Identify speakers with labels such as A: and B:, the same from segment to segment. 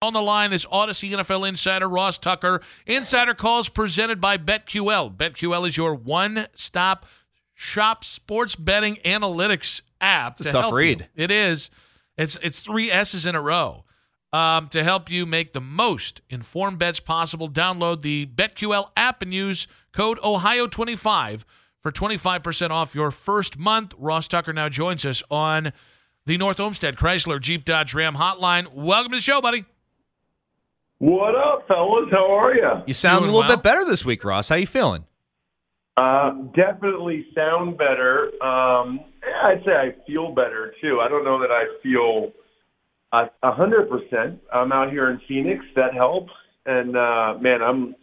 A: On the line is Audacy NFL insider Ross Tucker. Insider calls presented by BetQL. BetQL is your one-stop shop sports betting analytics app.
B: It's a tough read.
A: You. It is. It's it's three S's in a row. Um, to help you make the most informed bets possible, download the BetQL app and use code Ohio25 for 25% off your first month. Ross Tucker now joins us on the North Olmsted Chrysler Jeep Dodge Ram hotline. Welcome to the show, buddy.
C: What up, fellas? How are you?
B: You sound
A: Doing
B: a little
A: well.
B: bit better this week, Ross. How you feeling?
C: Uh, definitely sound better. Um, I'd say I feel better too. I don't know that I feel a a hundred percent. I'm out here in Phoenix. That helps. And uh, man, I'm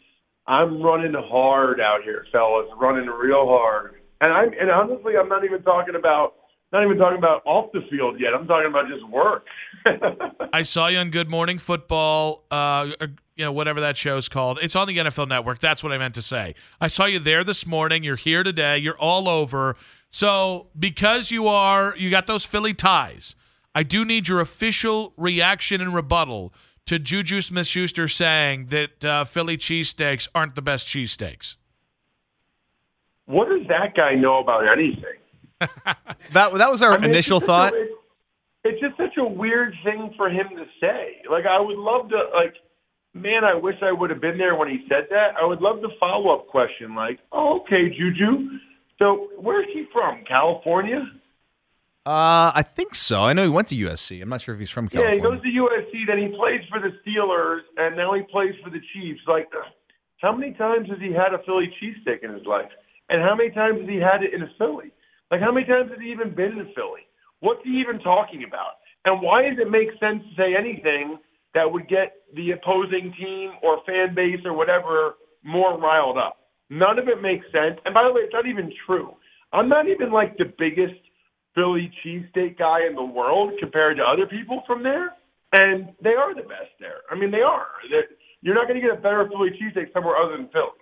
C: I'm running hard out here, fellas. Running real hard. And I'm and honestly, I'm not even talking about not even talking about off the field yet. I'm talking about just work.
A: I saw you on Good Morning Football, uh, you know, whatever that show's called. It's on the NFL Network. That's what I meant to say. I saw you there this morning. You're here today. You're all over. So because you are, you got those Philly ties. I do need your official reaction and rebuttal to Juju Smith-Schuster saying that uh, Philly cheesesteaks aren't the best cheesesteaks.
C: what does that guy know about anything?
B: That that was our
C: I mean,
B: initial thought.
C: a- it's- it's just such a weird thing for him to say. Like, I would love to, like, man, I wish I would have been there when he said that. I would love the follow up question, like, oh, okay, Juju. So, where's he from? California?
B: Uh, I think so. I know he went to USC. I'm not sure if he's from California.
C: Yeah, he goes to USC, then he plays for the Steelers, and now he plays for the Chiefs. Like, how many times has he had a Philly cheesesteak in his life? And how many times has he had it in a Philly? Like, how many times has he even been in Philly? What's he even talking about? And why does it make sense to say anything that would get the opposing team or fan base or whatever more riled up? None of it makes sense. And by the way, it's not even true. I'm not even like the biggest Philly cheesesteak guy in the world compared to other people from there. And they are the best there. I mean, they are. They're, you're not going to get a better Philly cheesesteak somewhere other than Philly.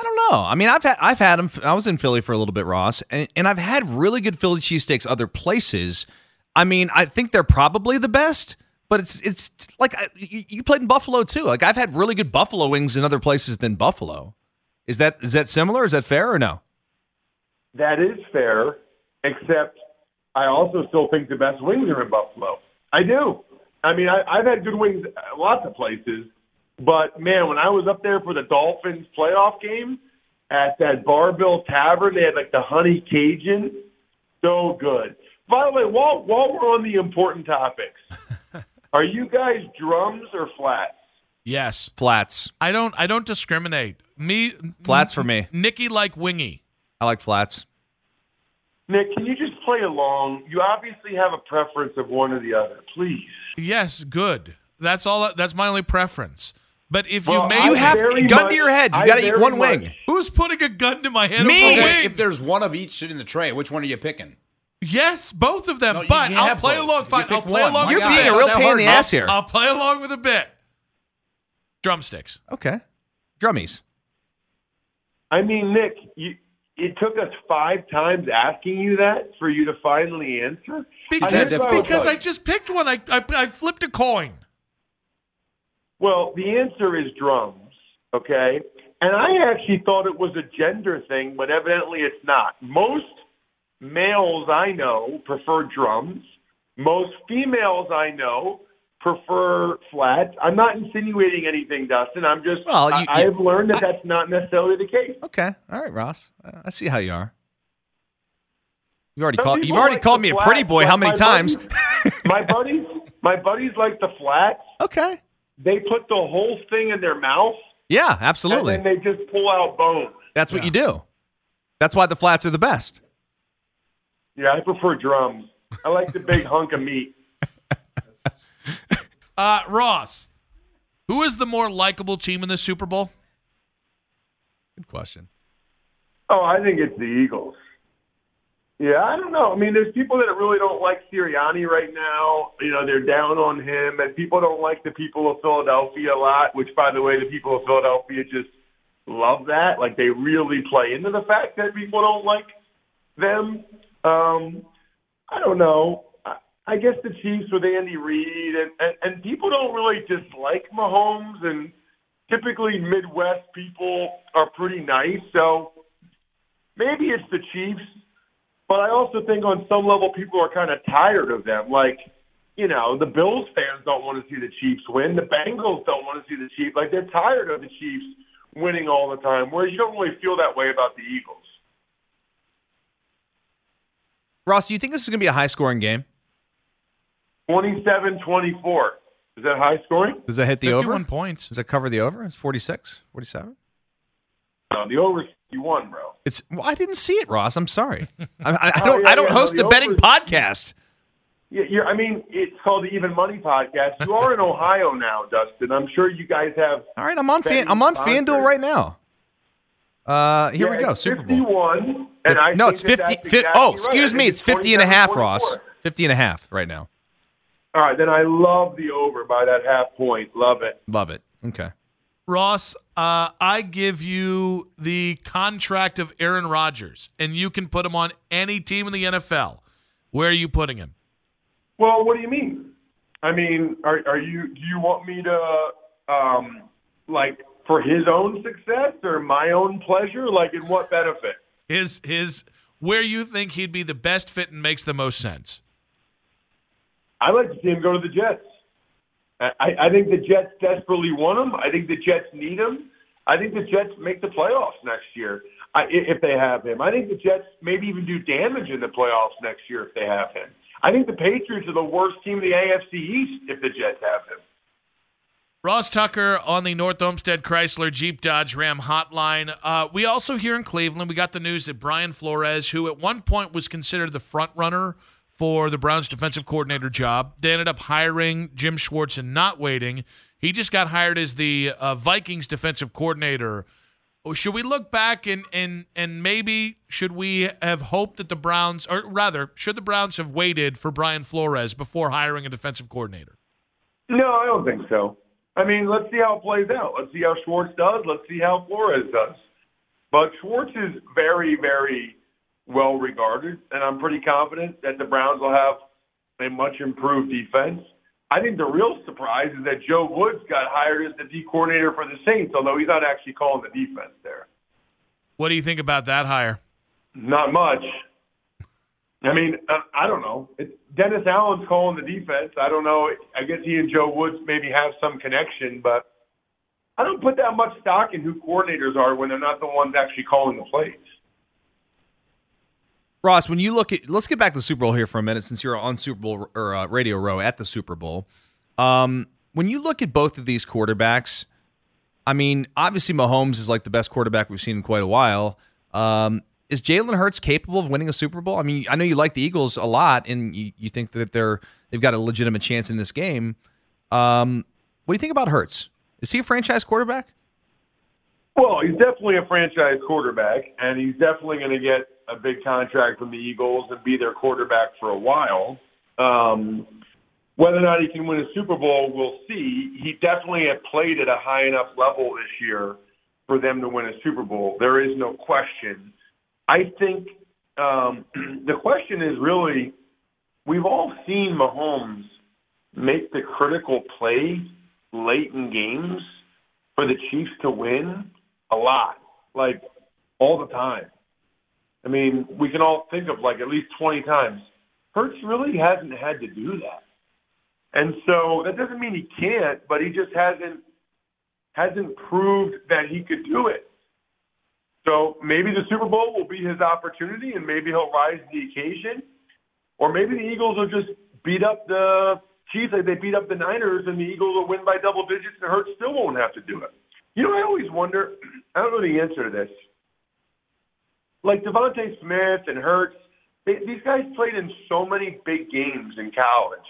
B: I don't know. I mean, I've had I've had them. I was in Philly for a little bit, Ross, and and I've had really good Philly cheesesteaks other places. I mean, I think they're probably the best, but it's it's like I- you, played in Buffalo too. Like I've had really good buffalo wings in other places than Buffalo. Is that is that similar? Is that fair or no?
C: That is fair, except I also still think the best wings are in Buffalo. I do. I mean, I, I've had good wings lots of places, but man, when I was up there for the Dolphins playoff game at that Bar-Bill Tavern, they had like the honey Cajun, so good. By the way, while while we're on the important topics, are you guys drums or flats?
A: Yes,
B: Flats,
A: I don't. I don't discriminate. Me,
B: flats for me.
A: Nicky like wingy.
B: I like flats.
C: Nick, can you just play along? You obviously have a preference of one or the other. Please.
A: Yes, good. That's all. That's my only preference. But if
C: Well,
A: you make,
C: I
B: You have
C: very
B: gun
C: much-
B: to your head. You got to eat one
C: much-
B: wing.
A: who's putting a gun to my head?
B: Me.
D: Okay,
A: wing?
D: if there's one of each shit in the tray, which one are you picking?
A: yes, both of them.
D: No,
A: but I'll
D: have
A: play
D: both.
A: along. Fine, I'll play
D: one.
A: along.
B: You're
A: with
D: God,
A: the
B: being a real pain in the ass here.
A: I'll play along with a bit. Drumsticks.
B: Okay. Drummies.
C: I mean, Nick, you, it took us five times asking you that for you to finally answer.
A: Because,
C: here's what will
A: because
C: tell
A: I just picked one. I, I I flipped a coin.
C: Well, the answer is drums, okay? And I actually thought it was a gender thing, but evidently it's not. Most males I know prefer drums. Most females I know prefer flats. I'm not insinuating anything, Dustin. I'm just
B: Well, you-
C: I, I've learned that
B: I-
C: that's not necessarily the case.
B: Okay. All right, Ross. I see how you are. You've already
C: Some
B: called. You've already
C: like
B: called me a pretty boy. How many times?
C: buddies- my buddies, my buddies like the flats.
B: okay.
C: They put the whole thing in their mouth,
B: Yeah, absolutely.
C: and then they just pull out bone.
B: That's what you do. That's why the flats are the best.
C: Yeah, I prefer drums. I like the big hunk of meat.
A: Uh, Ross, who is the more likable team in the Super Bowl?
B: Good question.
C: Oh, I think it's the Eagles. Yeah, I don't know. I mean, there's people that really don't like Sirianni right now. You know, they're down on him, and people don't like the people of Philadelphia a lot. Which, by the way, the people of Philadelphia just love that. Like they really play into the fact that people don't like them. Um, I don't know. I, I guess the Chiefs with Andy Reid, and, and and people don't really dislike Mahomes, and typically Midwest people are pretty nice. So maybe it's the Chiefs, but I also think on some level people are kind of tired of them. Like, you know, the Bills fans don't want to see the Chiefs win. The Bengals don't want to see the Chiefs. Like they're tired of the Chiefs winning all the time. Whereas you don't really feel that way about the Eagles.
B: Ross, do you think this is going to be a high scoring game?
C: 27-24. Is that high scoring?
B: Does that hit the
A: 51
B: over?
A: points.
B: Does that cover the over? It's 46, 47?
C: No, the over you won, bro.
B: It's well, I didn't see it, Ross. I'm sorry. I, I,
C: Oh,
B: don't.
C: yeah,
B: I don't
C: yeah, no,
B: host
C: the
B: a betting podcast.
C: Yeah, you're, I mean, it's called the Even Money Podcast. You are in Ohio now, Dustin. I'm sure you guys have.
B: All right, I'm on fan. I'm on
C: sponsors.
B: FanDuel right now. Uh, here
C: Yeah,
B: we go. Super Bowl.
C: 51, and I
B: no, it's
C: that
B: 50.
C: that's
B: fi-
C: exactly
B: oh, excuse
C: I
B: me. It's 50 and a half, Ross.
C: 27-24.
B: 50 and a half right now.
C: All right, then I love the over by that half point. Love it.
B: Love it. Okay.
A: Ross, uh, I give you the contract of Aaron Rodgers, and you can put him on any team in the NFL. Where are you putting him?
C: Well, what do you mean? I mean, are are you? Do you want me to, um, like, for his own success or my own pleasure? Like, in what benefit?
A: His his where you think he'd be the best fit and makes the most sense.
C: I'd like to see him go to the Jets. I, I think the Jets desperately want him. I think the Jets need him. I think the Jets make the playoffs next year I, if they have him. I think the Jets maybe even do damage in the playoffs next year if they have him. I think the Patriots are the worst team in the AFC East if the Jets have him.
A: Ross Tucker on the North Olmsted Chrysler Jeep Dodge Ram hotline. Uh, we also here in Cleveland, we got the news that Brian Flores, who at one point was considered the front runner for the Browns defensive coordinator job, they ended up hiring Jim Schwartz and not waiting. He just got hired as the uh, Vikings defensive coordinator. Oh, Should we look back and, and and maybe should we have hoped that the Browns, or rather, should the Browns have waited for Brian Flores before hiring a defensive coordinator?
C: No, I don't think so. I mean, let's see how it plays out. Let's see how Schwartz does. Let's see how Flores does. But Schwartz is very, very well regarded, and I'm pretty confident that the Browns will have a much improved defense. I think the real surprise is that Joe Woods got hired as the D coordinator for the Saints, although he's not actually calling the defense there.
A: What do you think about that hire?
C: Not much. I mean, uh, I don't know. It's Dennis Allen's calling the defense. I don't know. I guess he and Joe Woods maybe have some connection, but I don't put that much stock in who coordinators are when they're not the ones actually calling the plays.
B: Ross, when you look at, let's get back to the Super Bowl here for a minute, since you're on Super Bowl or uh, Radio Row at the Super Bowl. Um, when you look at both of these quarterbacks, I mean, obviously Mahomes is like the best quarterback we've seen in quite a while. Um, is Jalen Hurts capable of winning a Super Bowl? I mean, I know you like the Eagles a lot, and you, you think that they're they've got a legitimate chance in this game. Um, what do you think about Hurts? Is he a franchise quarterback?
C: Well, he's definitely a franchise quarterback, and he's definitely going to get a big contract from the Eagles and be their quarterback for a while. Um, Whether or not he can win a Super Bowl, we'll see. He definitely had played at a high enough level this year for them to win a Super Bowl. There is no question. I think um, the question is really we've all seen Mahomes make the critical play late in games for the Chiefs to win a lot, like all the time. I mean, we can all think of like at least 20 times. Hurts really hasn't had to do that. And so that doesn't mean he can't, but he just hasn't hasn't proved that he could do it. So maybe the Super Bowl will be his opportunity and maybe he'll rise to the occasion. Or maybe the Eagles will just beat up the Chiefs like they beat up the Niners and the Eagles will win by double digits and Hurts still won't have to do it. You know, I always wonder, I don't know the answer to this. Like DeVonta Smith and Hurts, they, these guys played in so many big games in college.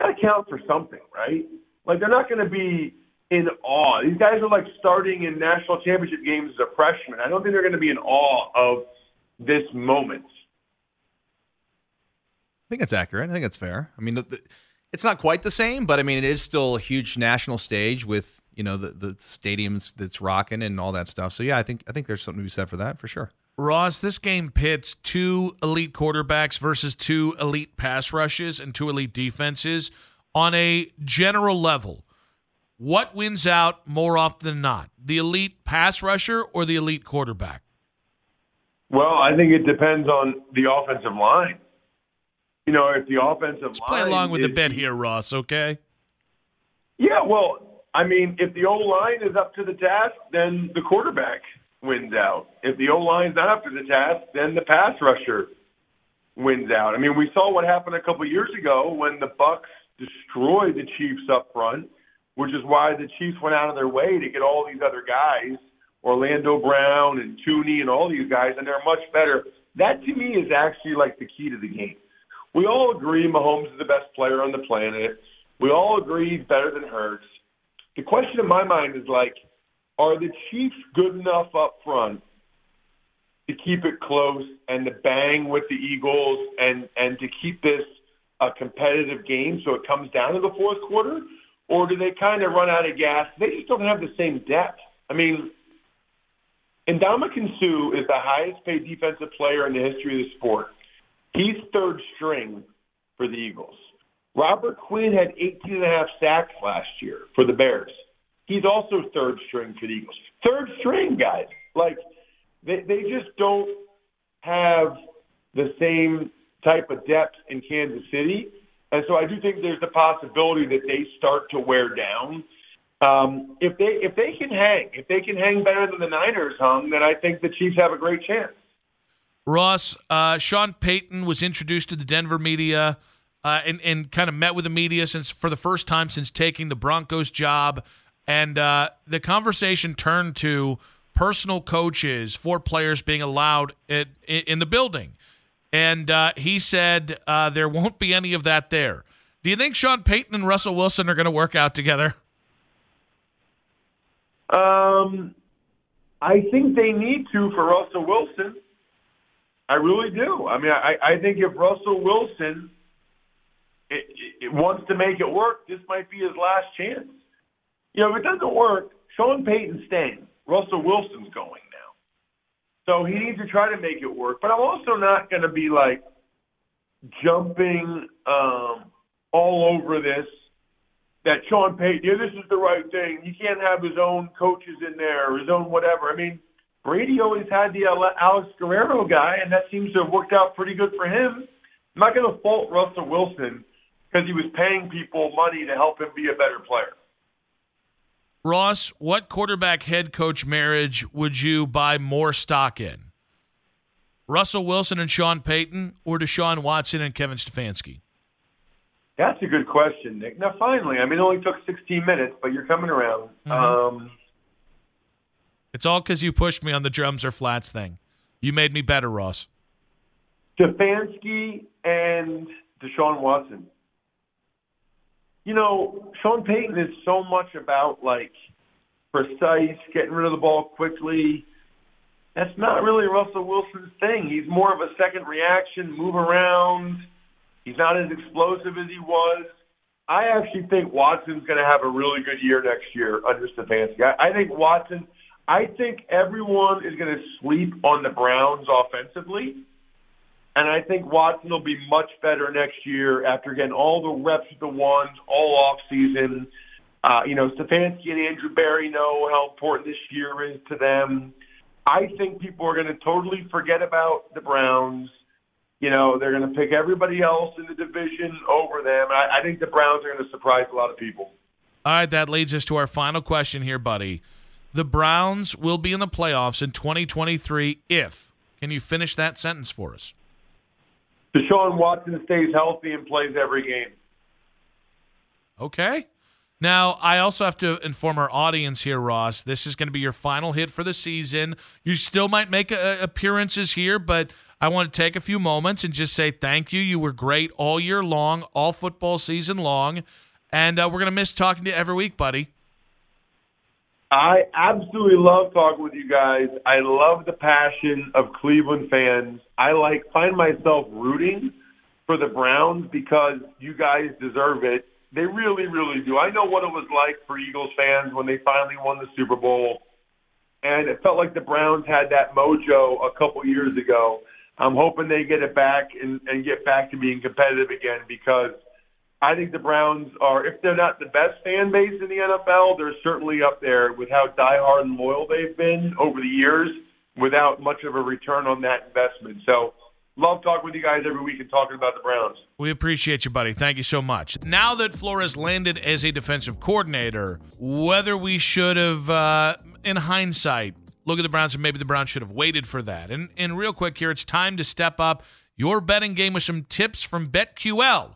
C: Got to count for something, right? Like they're not going to be in awe. These guys are like starting in national championship games as a freshman. I don't think they're going to be in awe of this moment.
B: I think that's accurate. I think that's fair. I mean, the, the, it's not quite the same, but I mean, it is still a huge national stage with you know the the stadiums that's rocking and all that stuff. So yeah, I think I think there's something to be said for that for sure.
A: Ross, this game pits two elite quarterbacks versus two elite pass rushes and two elite defenses on a general level. What wins out more often than not, the elite pass rusher or the elite quarterback?
C: Well, I think it depends on the offensive line. You know, if the offensive
A: Let's
C: line
A: play along with
C: is,
A: the bet here, Ross. Okay.
C: Yeah, well, I mean, if the O line is up to the task, then the quarterback wins out. If the O line's not up to the task, then the pass rusher wins out. I mean, we saw what happened a couple years ago when the Bucs destroyed the Chiefs up front, which is why the Chiefs went out of their way to get all these other guys, Orlando Brown and Thuney and all these guys, and they're much better. That to me is actually like the key to the game. We all agree Mahomes is the best player on the planet. We all agree he's better than Hurts. The question in my mind is like, are the Chiefs good enough up front to keep it close and to bang with the Eagles and and to keep this a competitive game so it comes down to the fourth quarter, or do they kind of run out of gas? They just don't have the same depth. I mean, Ndamukong Suh is the highest paid defensive player in the history of the sport. He's third string for the Eagles. Robert Quinn had 18 and a half sacks last year for the Bears. He's also third string for the Eagles. Third string guys. Like they they just don't have the same type of depth in Kansas City. And so I do think there's the possibility that they start to wear down. Um, if they if they can hang, if they can hang better than the Niners hung, then I think the Chiefs have a great chance.
A: Ross, uh, Sean Payton was introduced to the Denver media uh, and, and kind of met with the media since for the first time since taking the Broncos job. And uh, the conversation turned to personal coaches for players being allowed in, in the building. And uh, he said uh, there won't be any of that there. Do you think Sean Payton and Russell Wilson are going to work out together?
C: Um, I think they need to for Russell Wilson. I really do. I mean, I, I think if Russell Wilson it, it wants to make it work, this might be his last chance. You know, if it doesn't work, Sean Payton's staying. Russell Wilson's going now. So he needs to try to make it work. But I'm also not going to be like jumping um, all over this that Sean Payton, yeah, this is the right thing. He can't have his own coaches in there or his own whatever. I mean, Brady always had the Alex Guerrero guy, and that seems to have worked out pretty good for him. I'm not going to fault Russell Wilson because he was paying people money to help him be a better player.
A: Ross, what quarterback head coach marriage would you buy more stock in? Russell Wilson and Sean Payton or Deshaun Watson and Kevin Stefanski?
C: That's a good question, Nick. Now, finally, I mean, it only took 16 minutes, but you're coming around. Mm-hmm. Um,
A: it's all because you pushed me on the drums or flats thing. You made me better, Ross.
C: Stefanski and Deshaun Watson you know, Sean Payton is so much about like precise, getting rid of the ball quickly. That's not really Russell Wilson's thing. He's more of a second reaction, move around. He's not as explosive as he was. I actually think Watson's going to have a really good year next year under Stefanski. I, I think Watson. I think everyone is going to sleep on the Browns offensively, and I think Watson will be much better next year after getting all the reps with the ones all off season. Uh, you know, Stefanski and Andrew Berry know how important this year is to them. I think people are going to totally forget about the Browns. You know, they're going to pick everybody else in the division over them. I, I think the Browns are going to surprise a lot of people.
A: All right, that leads us to our final question here, buddy. The Browns will be in the playoffs in 2023 if. Can you finish that sentence for us?
C: Deshaun Watson stays healthy and plays every game.
A: Okay. Now, I also have to inform our audience here, Ross. This is going to be your final hit for the season. You still might make uh, appearances here, but I want to take a few moments and just say thank you. You were great all year long, all football season long. And uh, we're going to miss talking to you every week, buddy.
C: I absolutely love talking with you guys. I love the passion of Cleveland fans. I like find myself rooting for the Browns because you guys deserve it. They really, really do. I know what it was like for Eagles fans when they finally won the Super Bowl, and it felt like the Browns had that mojo a couple years ago. I'm hoping they get it back and, and get back to being competitive again because I think the Browns are, if they're not the best fan base in the NFL, they're certainly up there with how diehard and loyal they've been over the years without much of a return on that investment. So love talking with you guys every week and talking about the Browns.
A: We appreciate you, buddy. Thank you so much. Now that Flores landed as a defensive coordinator, whether we should have, uh, in hindsight, look at the Browns and maybe the Browns should have waited for that. And, and real quick here, it's time to step up your betting game with some tips from BetQL.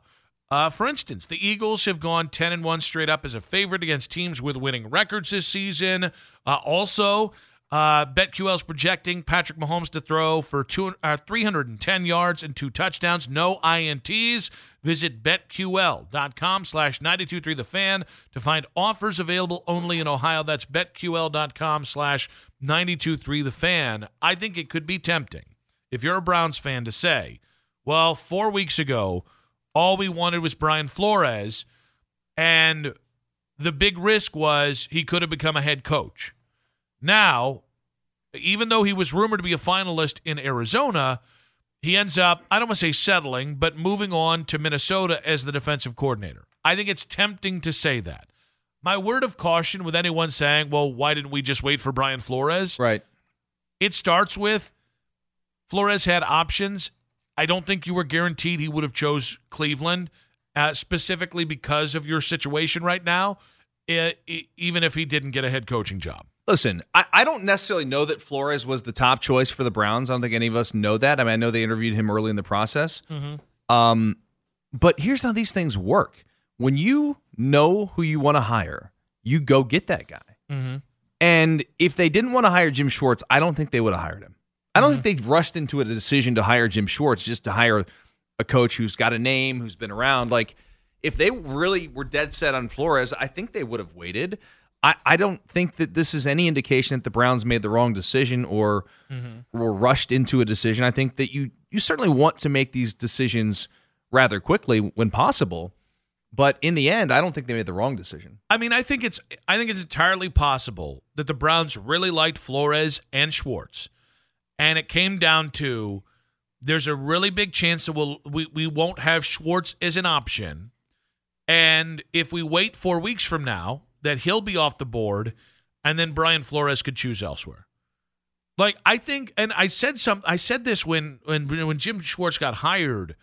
A: Uh, for instance, the Eagles have gone 10 and 1 straight up as a favorite against teams with winning records this season. Uh, also, uh, BetQL is projecting Patrick Mahomes to throw for two, uh, 310 yards and two touchdowns, no INTs. Visit betql.com slash 923 the fan to find offers available only in Ohio. That's betql.com slash 923 the fan. I think it could be tempting if you're a Browns fan to say, well, four weeks ago, all we wanted was Brian Flores, and the big risk was he could have become a head coach. Now, even though he was rumored to be a finalist in Arizona, he ends up, I don't want to say settling, but moving on to Minnesota as the defensive coordinator. I think it's tempting to say that. My word of caution with anyone saying, well, why didn't we just wait for Brian Flores?
B: Right.
A: It starts with Flores had options. I don't think you were guaranteed he would have chose Cleveland uh, specifically because of your situation right now, uh, even if he didn't get a head coaching job.
B: Listen, I, I don't necessarily know that Flores was the top choice for the Browns. I don't think any of us know that. I mean, I know they interviewed him early in the process.
A: Mm-hmm.
B: Um, but here's how these things work: when you know who you want to hire, you go get that guy.
A: Mm-hmm.
B: And if they didn't want to hire Jim Schwartz, I don't think they would have hired him. I don't
A: Mm-hmm.
B: think they rushed into a decision to hire Jim Schwartz just to hire a coach who's got a name, who's been around. Like, if they really were dead set on Flores, I think they would have waited. I, I don't think that this is any indication that the Browns made the wrong decision or
A: Mm-hmm.
B: were rushed into a decision. I think that you you certainly want to make these decisions rather quickly when possible. But in the end, I don't think they made the wrong decision.
A: I mean, I think it's I think it's entirely possible that the Browns really liked Flores and Schwartz, and it came down to there's a really big chance that we'll, we we won't have Schwartz as an option, and if we wait four weeks from now, that he'll be off the board, and then Brian Flores could choose elsewhere. Like I think, and I said some, I said this when when when Jim Schwartz got hired,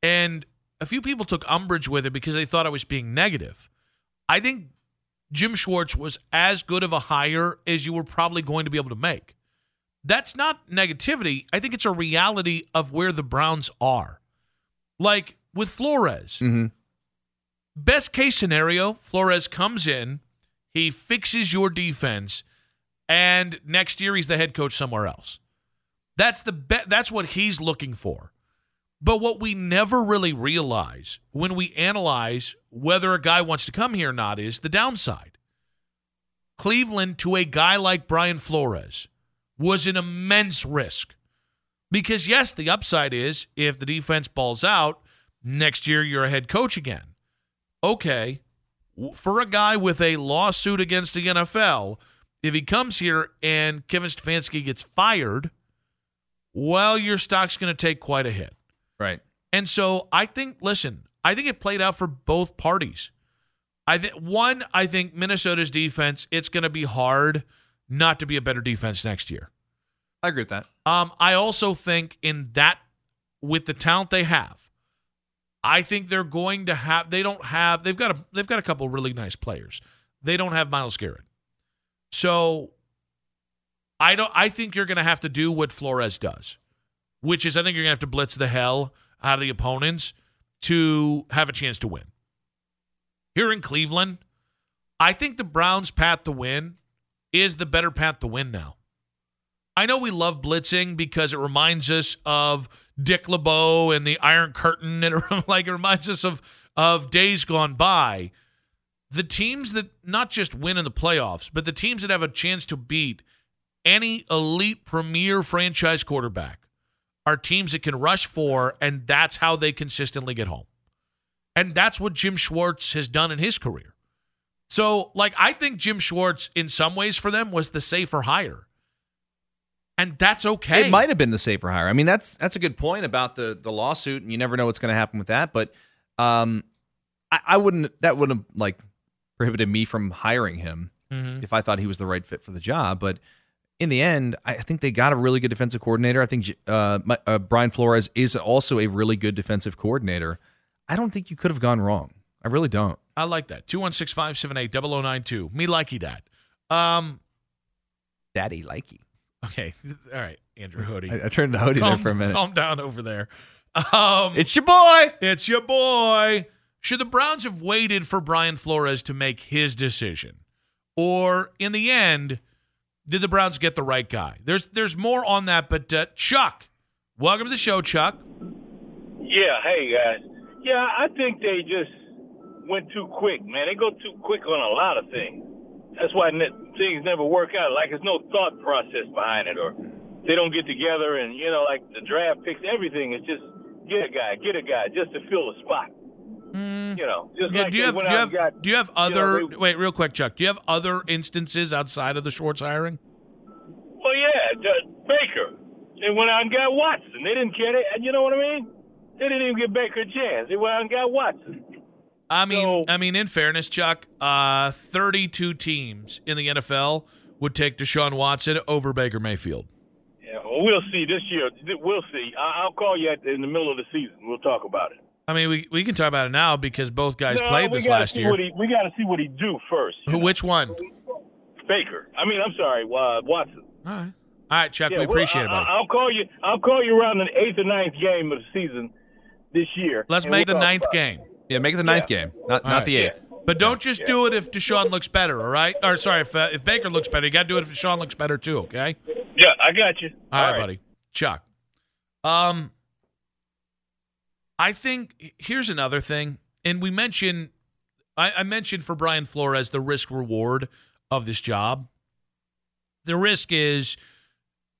A: and a few people took umbrage with it because they thought I was being negative. I think Jim Schwartz was as good of a hire as you were probably going to be able to make. That's not negativity. I think it's a reality of where the Browns are. Like with Flores,
B: Mm-hmm.
A: best case scenario, Flores comes in, he fixes your defense, and next year he's the head coach somewhere else. That's the be- that's what he's looking for. But what we never really realize when we analyze whether a guy wants to come here or not is the downside. Cleveland to a guy like Brian Flores was an immense risk. Because yes, the upside is if the defense balls out, next year you're a head coach again. okay, for a guy with a lawsuit against the NFL, if he comes here and Kevin Stefanski gets fired, well, your stock's going to take quite a hit.
B: Right.
A: And so I think, listen, I think it played out for both parties. I think one, I think Minnesota's defense, it's going to be hard not to be a better defense next year.
B: I agree with that.
A: Um, I also think in that, with the talent they have, I think they're going to have. They don't have. They've got a. They've got a couple really nice players. They don't have Myles Garrett, so I don't. I think you're going to have to do what Flores does, which is I think you're going to have to blitz the hell out of the opponents to have a chance to win. Here in Cleveland, I think the Browns' path to win is the better path to win now. I know we love blitzing because it reminds us of Dick LeBeau and the Iron Curtain, and it, like it reminds us of of days gone by. The teams that not just win in the playoffs, but the teams that have a chance to beat any elite premier franchise quarterback are teams that can rush for, and that's how they consistently get home. And that's what Jim Schwartz has done in his career. So, like, I think Jim Schwartz, in some ways, for them was the safer hire and that's okay.
B: It might have been the safer hire. I mean, that's that's a good point about the the lawsuit, and you never know what's going to happen with that. But um, I, I wouldn't. That wouldn't have like prohibited me from hiring him
A: Mhm.
B: if I thought he was the right fit for the job. But in the end, I think they got a really good defensive coordinator. I think uh, my, uh, Brian Flores is also a really good defensive coordinator. I don't think you could have gone wrong. I really don't.
A: I like that. 216 578 0092. Me likey that. Um,
B: Daddy likey.
A: okay. All right, Andrew Hoodie.
B: I, I turned to Hody there for a minute.
A: Calm down over there. Um,
B: It's your boy.
A: It's your boy. Should the Browns have waited for Brian Flores to make his decision? Or in the end, did the Browns get the right guy? There's there's more on that, but uh, Chuck, welcome to the show, Chuck.
E: Yeah, hey guys. Yeah, I think they just went too quick, man. They go too quick on a lot of things. That's why ne- things never work out. Like there's no thought process behind it, or they don't get together and you know, like the draft picks, everything is just get a guy, get a guy, just to fill a spot. Mm. You know, just
A: Yeah,
E: like
A: do you have do you have
E: got,
A: do you have
E: you know,
A: other
E: they-
A: wait real quick, Chuck? Do you have other instances outside of the Schwartz hiring?
E: Well, yeah, the- Baker. They went out and got Watson. They didn't care. And you know what I mean? They didn't even give Baker a chance. They went out and got Watson.
A: I mean,
E: So-
A: I mean, in fairness, Chuck, uh, 32 teams in the NFL would take Deshaun Watson over Baker Mayfield.
E: Yeah, well, we'll see this year. We'll see. I- I'll call you at, in the middle of the season. We'll talk about it.
A: I mean, we, we can talk about it now because both guys
E: No,
A: played this last year.
E: He, we got to see what he do first.
A: Who? Which one?
E: Baker. I mean, I'm sorry, uh, Watson.
A: right, all right, Chuck.
E: Yeah,
A: we
E: well,
A: appreciate it,
E: I,
A: buddy.
E: I- I'll call you. I'll call you around the eighth or ninth game of the season this year.
A: Let's make
E: we'll
A: the ninth
E: game. it.
A: Game.
B: Yeah, make it the ninth game, not
A: All
B: not
A: right.
B: the eighth.
A: But don't just do it if Deshaun looks better, all right? Or sorry, if uh, if Baker looks better, you got to do it if Deshaun looks better too, okay?
E: Yeah, I got you.
A: All right, buddy. Chuck. Um I think here's another thing. And we mentioned I, I mentioned for Brian Flores the risk reward of this job. The risk is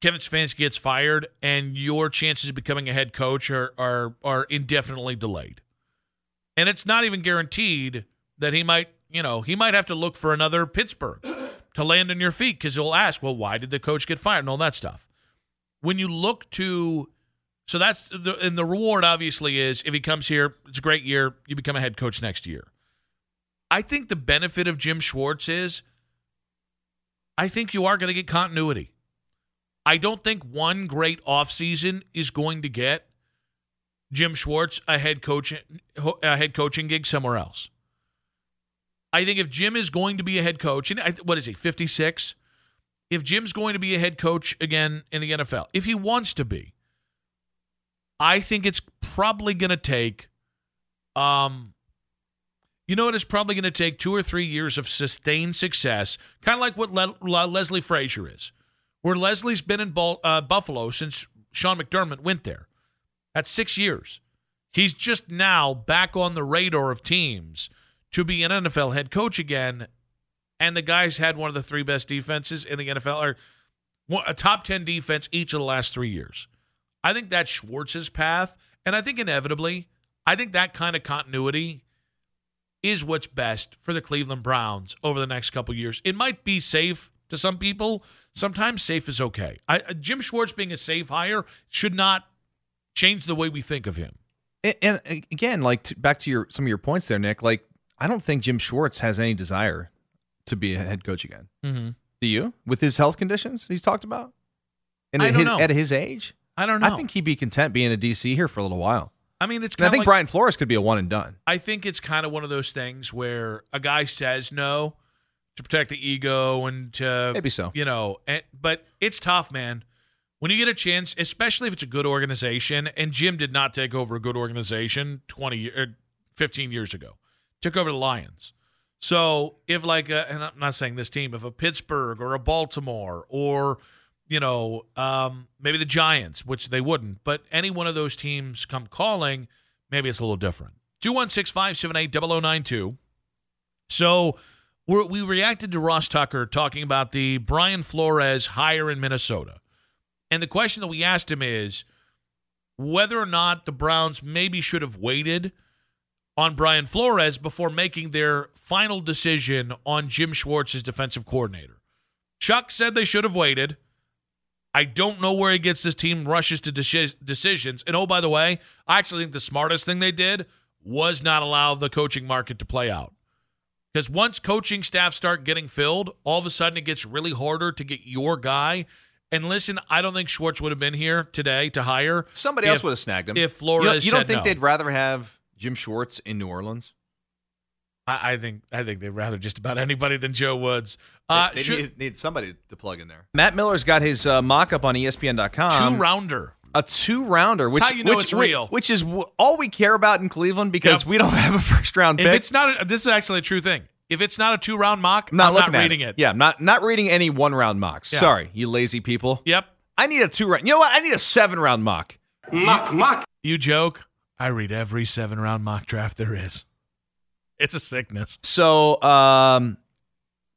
A: Kevin Stefanski gets fired and your chances of becoming a head coach are are are indefinitely delayed. And it's not even guaranteed that he might, you know, he might have to look for another Pittsburgh to land on your feet because he'll ask, well, why did the coach get fired and all that stuff. When you look to, so that's the and the reward obviously is if he comes here, it's a great year, you become a head coach next year. I think the benefit of Jim Schwartz is, I think you are going to get continuity. I don't think one great offseason is going to get Jim Schwartz a head coach a head coaching gig somewhere else. I think if Jim is going to be a head coach, and I, what is he, 56? If Jim's going to be a head coach again in the NFL, if he wants to be, I think it's probably going to take, um, you know what? It's probably going to take two or three years of sustained success, kind of like what Le- Le- Leslie Frazier is, where Leslie's been in Bal- uh, Buffalo since Sean McDermott went there. That's six years. He's just now back on the radar of teams to be an NFL head coach again. And the guys had one of the three best defenses in the NFL, or a top 10 defense each of the last three years. I think that's Schwartz's path. And I think inevitably, I think that kind of continuity is what's best for the Cleveland Browns over the next couple years. It might be safe to some people. Sometimes safe is okay. I, Jim Schwartz being a safe hire should not change the way we think of him.
B: And, and again, like to, back to your some of your points there, Nick. Like I don't think Jim Schwartz has any desire to be a head coach again.
A: Mm-hmm.
B: Do you? With his health conditions he's talked about, and
A: I
B: at
A: don't
B: his,
A: know.
B: at his age,
A: I don't know.
B: I think he'd be content being a DC here for a little while.
A: I mean, it's
B: I think
A: like,
B: Brian Flores could be a one and done.
A: I think it's kind of one of those things where a guy says no to protect the ego and to
B: Maybe so.
A: you know. And, but it's tough, man. When you get a chance, especially if it's a good organization, and Jim did not take over a good organization twenty year- er, fifteen years ago, took over the Lions. So if like, a, and I'm not saying this team, if a Pittsburgh or a Baltimore or you know um, maybe the Giants, which they wouldn't, but any one of those teams come calling, maybe it's a little different. Two one six five seven eight double zero nine two. So we reacted to Ross Tucker talking about the Brian Flores hire in Minnesota. And the question that we asked him is whether or not the Browns maybe should have waited on Brian Flores before making their final decision on Jim Schwartz as defensive coordinator. Chuck said they should have waited. I don't know where he gets this team rushes to deci- decisions. And oh, by the way, I actually think the smartest thing they did was not allow the coaching market to play out. Because once coaching staff start getting filled, all of a sudden it gets really harder to get your guy. And listen, I don't think Schwartz would have been here today to hire.
B: Somebody
A: if-
B: else would have snagged him.
A: If
B: you
A: Flores
B: don't, you don't
A: said
B: think
A: no.
B: they'd rather have Jim Schwartz in New Orleans?
A: I, I think I think they'd rather just about anybody than Joe Woods. Uh,
B: they
A: should-
B: need, need somebody to plug in there. Matt Miller's got his uh, mock up on ESPN.com.
A: two rounder.
B: a two rounder, which
A: how you know
B: which,
A: it's real.
B: which is w- all we care about in Cleveland because
A: Yep.
B: we don't have a first round
A: If it's not, a, this is actually a true thing. If it's not a two round mock,
B: I'm not
A: I'm
B: looking
A: not
B: at
A: reading it.
B: Yeah, I'm not not reading any one round mocks.
A: Yeah.
B: Sorry, you lazy people.
A: Yep.
B: I need a two round. You know what? I need a seven round mock. Mock mock.
A: You joke. I read every seven round mock draft there is. It's a sickness.
B: So um,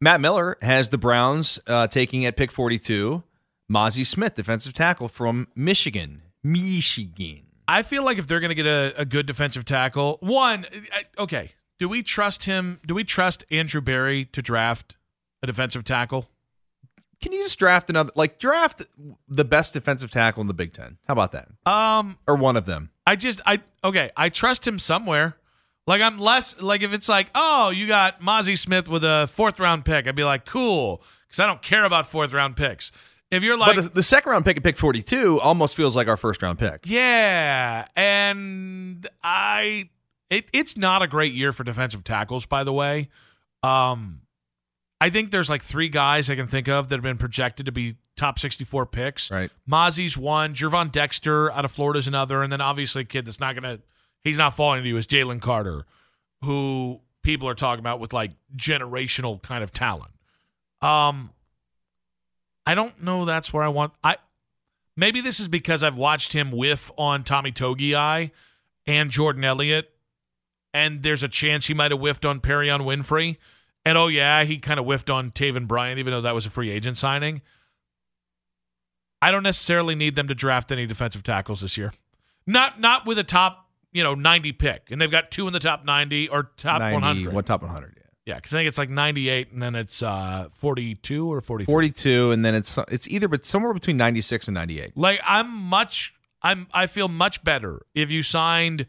B: Matt Miller has the Browns uh, taking at pick 42 Mazi Smith, defensive tackle from Michigan. Michigan.
A: I feel like if they're going to get a, a good defensive tackle, one, I- okay, do we trust him? Do we trust Andrew Berry to draft a defensive tackle?
B: Can you just draft another, like, draft the best defensive tackle in the Big Ten? How about that?
A: Um,
B: Or one of them?
A: I just I okay, I trust him somewhere. Like I'm less like if it's like, oh, you got Mazi Smith with a fourth round pick, I'd be like, cool, because I don't care about fourth round picks. If you're like,
B: but the, the second round pick at pick 42 almost feels like our first round pick.
A: yeah, and I, it, it's not a great year for defensive tackles, by the way. Um, I think there's like three guys I can think of that have been projected to be top 64 picks.
B: Right.
A: Mazi's one, Gervon Dexter out of Florida's another, and then obviously a kid that's not gonna he's not falling to you is Jalen Carter, who people are talking about with like generational kind of talent. Um I don't know that's where I want I maybe this is because I've watched him whiff on Tommy Togiai and Jordan Elliott, and there's a chance he might have whiffed on Perrion Winfrey. And oh yeah, he kind of whiffed on Taven Bryant, even though that was a free agent signing. I don't necessarily need them to draft any defensive tackles this year. Not not with a top, you know, 90 pick. And they've got two in the top 90 or top
B: 90,
A: 100.
B: What top 100? Yeah.
A: Yeah, because I think it's like 98 and then it's uh 42 or 43.
B: 42, and then it's it's either but somewhere between 96 and 98.
A: Like I'm much I'm I feel much better if you signed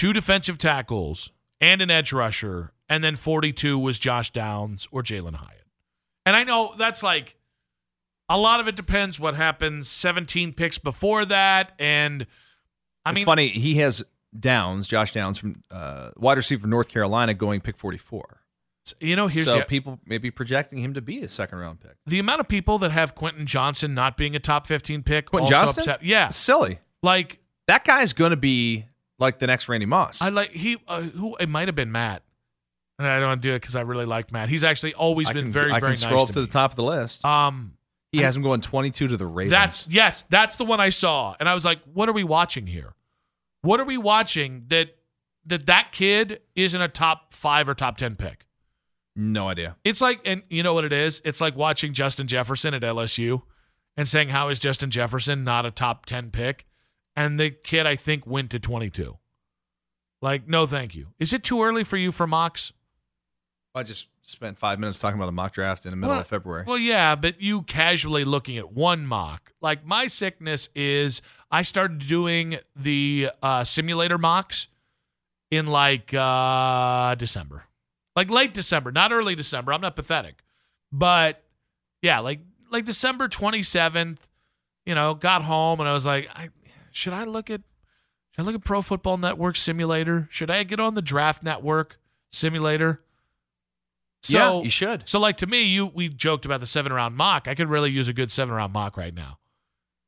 A: two defensive tackles and an edge rusher and then 42 was Josh Downs or Jalin Hyatt. And I know that's like a lot of it depends what happens 17 picks before that and I
B: it's
A: mean it's
B: funny. He has Downs, Josh Downs from uh, wide receiver from North Carolina, going pick 44.
A: you know here's
B: so
A: the,
B: people maybe projecting him to be a second round pick.
A: the amount of people that have Quentin Johnson not being a top 15 pick
B: Quentin
A: also
B: Johnston?
A: upset. Yeah.
B: Silly.
A: Like
B: That guy's going to be like the next Randy Moss.
A: I like he uh, who it might have been Matt. And I don't want to do it because I really like Matt. He's actually always
B: I
A: been
B: can,
A: very,
B: I
A: very
B: can scroll up
A: to,
B: to the top of the list.
A: Um,
B: he has him going 22 to the Ravens.
A: that's yes, that's the one I saw, and I was like, "What are we watching here? What are we watching that that that kid isn't a top five or top ten pick?"
B: no idea.
A: It's like, and you know what it is? It's like watching Justin Jefferson at LSU and saying, "How is Justin Jefferson not a top ten pick?" And the kid, I think, went to twenty two. Like, no, thank you. Is it too early for you for mocks?
B: I just spent five minutes talking about a mock draft in the middle
A: Well-
B: of February.
A: Well, yeah, but you casually looking at one mock. Like my sickness is I started doing the uh, simulator mocks in like uh, December, like late December, not early December. I'm not pathetic, but yeah, like like December 27th. You know, got home and I was like, I, should I look at should I look at Pro Football Network simulator? Should I get on the Draft Network simulator? So
B: Yeah, you should.
A: So like to me, you we joked about the seven round mock. I could really use a good seven round mock right now.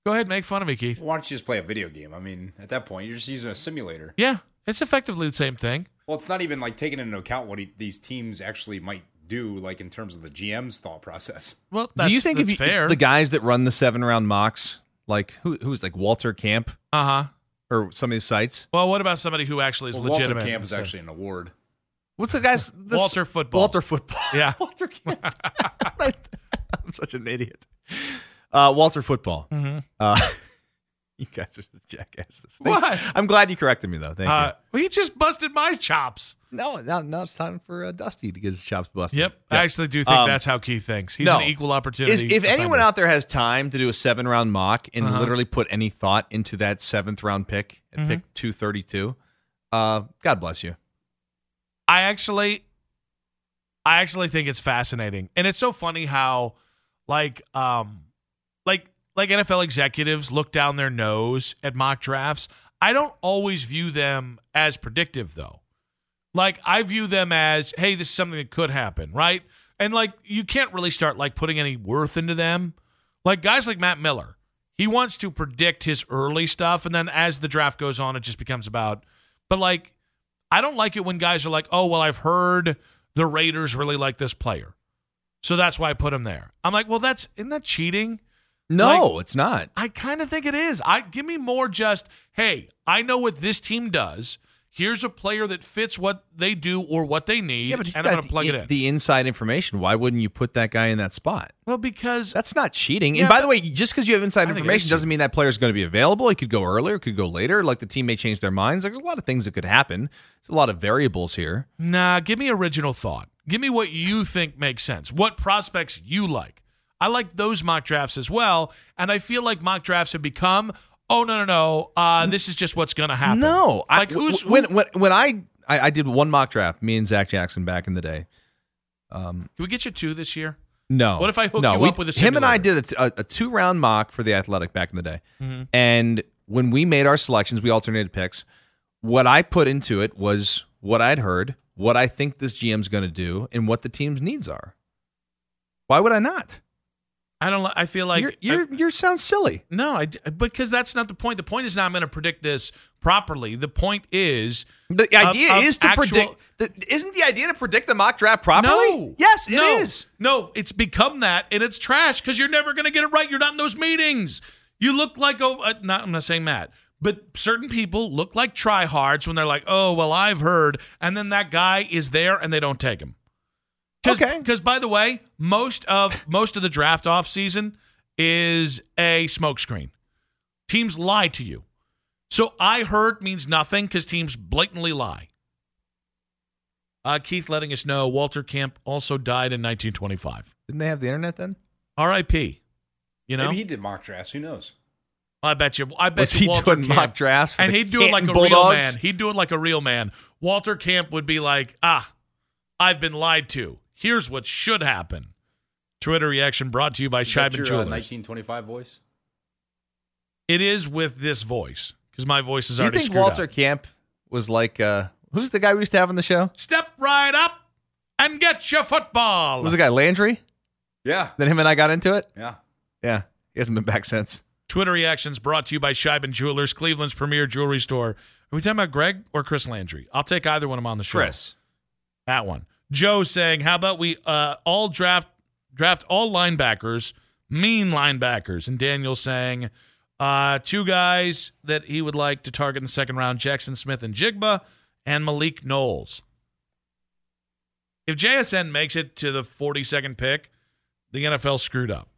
A: Go ahead, make fun of me, Keith.
D: Why don't you just play a video game? I mean, at that point, you're just using a simulator.
A: Yeah, it's effectively the same thing.
D: Well, it's not even like taking into account what he, these teams actually might do, like in terms of the GM's thought process.
A: Well, that's,
B: Do you think
A: that's
B: if you,
A: fair?
B: the guys that run the seven round mocks, like who who's like Walter Camp
A: uh huh.
B: or some of these sites?
A: Well, what about somebody who actually is
D: Well, Walter
A: legitimate?
D: Camp is actually an award.
B: What's the guys? this-
A: Walter Football.
B: Walter Football.
A: Yeah.
B: Walter Camp. I'm such an idiot. Uh, Walter Football.
A: Mm-hmm.
B: Uh, you guys are just jackasses.
A: What?
B: I'm glad you corrected me though. Thank
A: Uh, well, he just busted my chops.
B: No, now, now it's time for uh, Dusty to get his chops busted.
A: Yep,
B: Yeah.
A: I actually do think
B: Um,
A: that's how Keith thinks. He's
B: no.
A: an equal opportunity.
B: Is, if anyone out there has time to do a seven round mock and
A: Uh-huh.
B: literally put any thought into that seventh round pick at
A: Mhm.
B: pick 232, uh, God bless you.
A: I actually I actually think it's fascinating. And it's so funny how like um like like NFL executives look down their nose at mock drafts. I don't always view them as predictive though. Like I view them as, hey, this is something that could happen, right? And like you can't really start like putting any worth into them. Like guys like Matt Miller, he wants to predict his early stuff, and then as the draft goes on, it just becomes about. But like, I don't like it when guys are like, "Oh, well, I've heard the Raiders really like this player, so that's why I put him there." I'm like, "Well, that's isn't that cheating?"
B: No, it's not.
A: I kind of think it is. I give me more just, "Hey, I know what this team does. Here's a player that fits what they do or what they need,
B: Yeah, but
A: and I'm going to plug
B: the,
A: it in."
B: the inside information, why wouldn't you put that guy in that spot?
A: well, because
B: That's not cheating.
A: Yeah,
B: and by
A: but-
B: the way, just because you have inside information doesn't mean that player is going to be available. It could go earlier, it could go later. Like the team may change their minds. Like, there's a lot of things that could happen. There's a lot of variables here.
A: Nah, give me original thought. Give me what you think makes sense. What prospects you like. I like those mock drafts as well, and I feel like mock drafts have become, oh no no no, uh, this is just what's gonna happen.
B: No,
A: like
B: I,
A: who's
B: when
A: who-
B: when when I, I I did one mock draft, me and Zach Jackson back in the day. Um,
A: Can we get you two this year?
B: no,
A: What if I hook
B: no,
A: you
B: we-
A: up with a
B: him and I did a, a, a two round mock for the Athletic back in the day,
A: Mm-hmm.
B: and when we made our selections, we alternated picks. What I put into it was what I'd heard, what I think this GM's going to do, and what the team's needs are. Why would I not?
A: I don't. I feel like
B: you're, you're, you sound silly.
A: no, I because that's not the point. The point is not I'm going to predict this properly. The point is
B: The idea
A: of
B: is to
A: actual-
B: predict. The, isn't the idea to predict the mock draft properly?
A: No.
B: Yes, it
A: no,
B: is.
A: No, it's become that, and it's trash because you're never going to get it right. You're not in those meetings. You look like a. Uh, not, I'm not saying Matt, but certain people look like tryhards when they're like, "Oh, well, I've heard," and then that guy is there and they don't take him. Cause,
B: Okay.
A: Because by the way, most of most of the draft off season is a smokescreen. Teams lie to you. So I heard means nothing because teams blatantly lie. Uh, Keith letting us know Walter Camp also died in 1925.
B: Didn't they have the internet then?
A: R.I.P. You know,
D: Maybe he did mock drafts. Who knows?
A: I bet you. I bet
B: Was
A: you
B: he
A: Walter
B: doing
A: Camp,
B: mock drafts for
A: and
B: the
A: he'd do it like a
B: Canton
A: real man. He'd do it like a real man. Walter Camp would be like, "Ah, I've been lied to. Here's what should happen." Twitter reaction brought to you by
D: Is that
A: Sheiban
D: your uh,
A: Jewelers.
D: 1925 voice?
A: It is with this voice because my voice is
B: Do you think Walter
A: up.
B: Camp was like uh who's the guy we used to have on the show?
A: Step right up and get your football.
B: Was the guy Landry?
D: Yeah.
B: Then him and I got into it?
D: Yeah.
B: Yeah. He hasn't been back since.
A: Twitter reactions brought to you by Sheiban Jewelers, Cleveland's premier jewelry store. Are we talking about Greg or Chris Landry? I'll take either one of them on the show.
B: Chris.
A: That one. Joe saying, "How about we uh, all draft draft all linebackers, mean linebackers?" And Daniel saying, uh, two guys that he would like to target in the second round: Jaxon Smith-Njigba, and Malik Knowles. If JSN makes it to the 42nd pick, the NFL screwed up.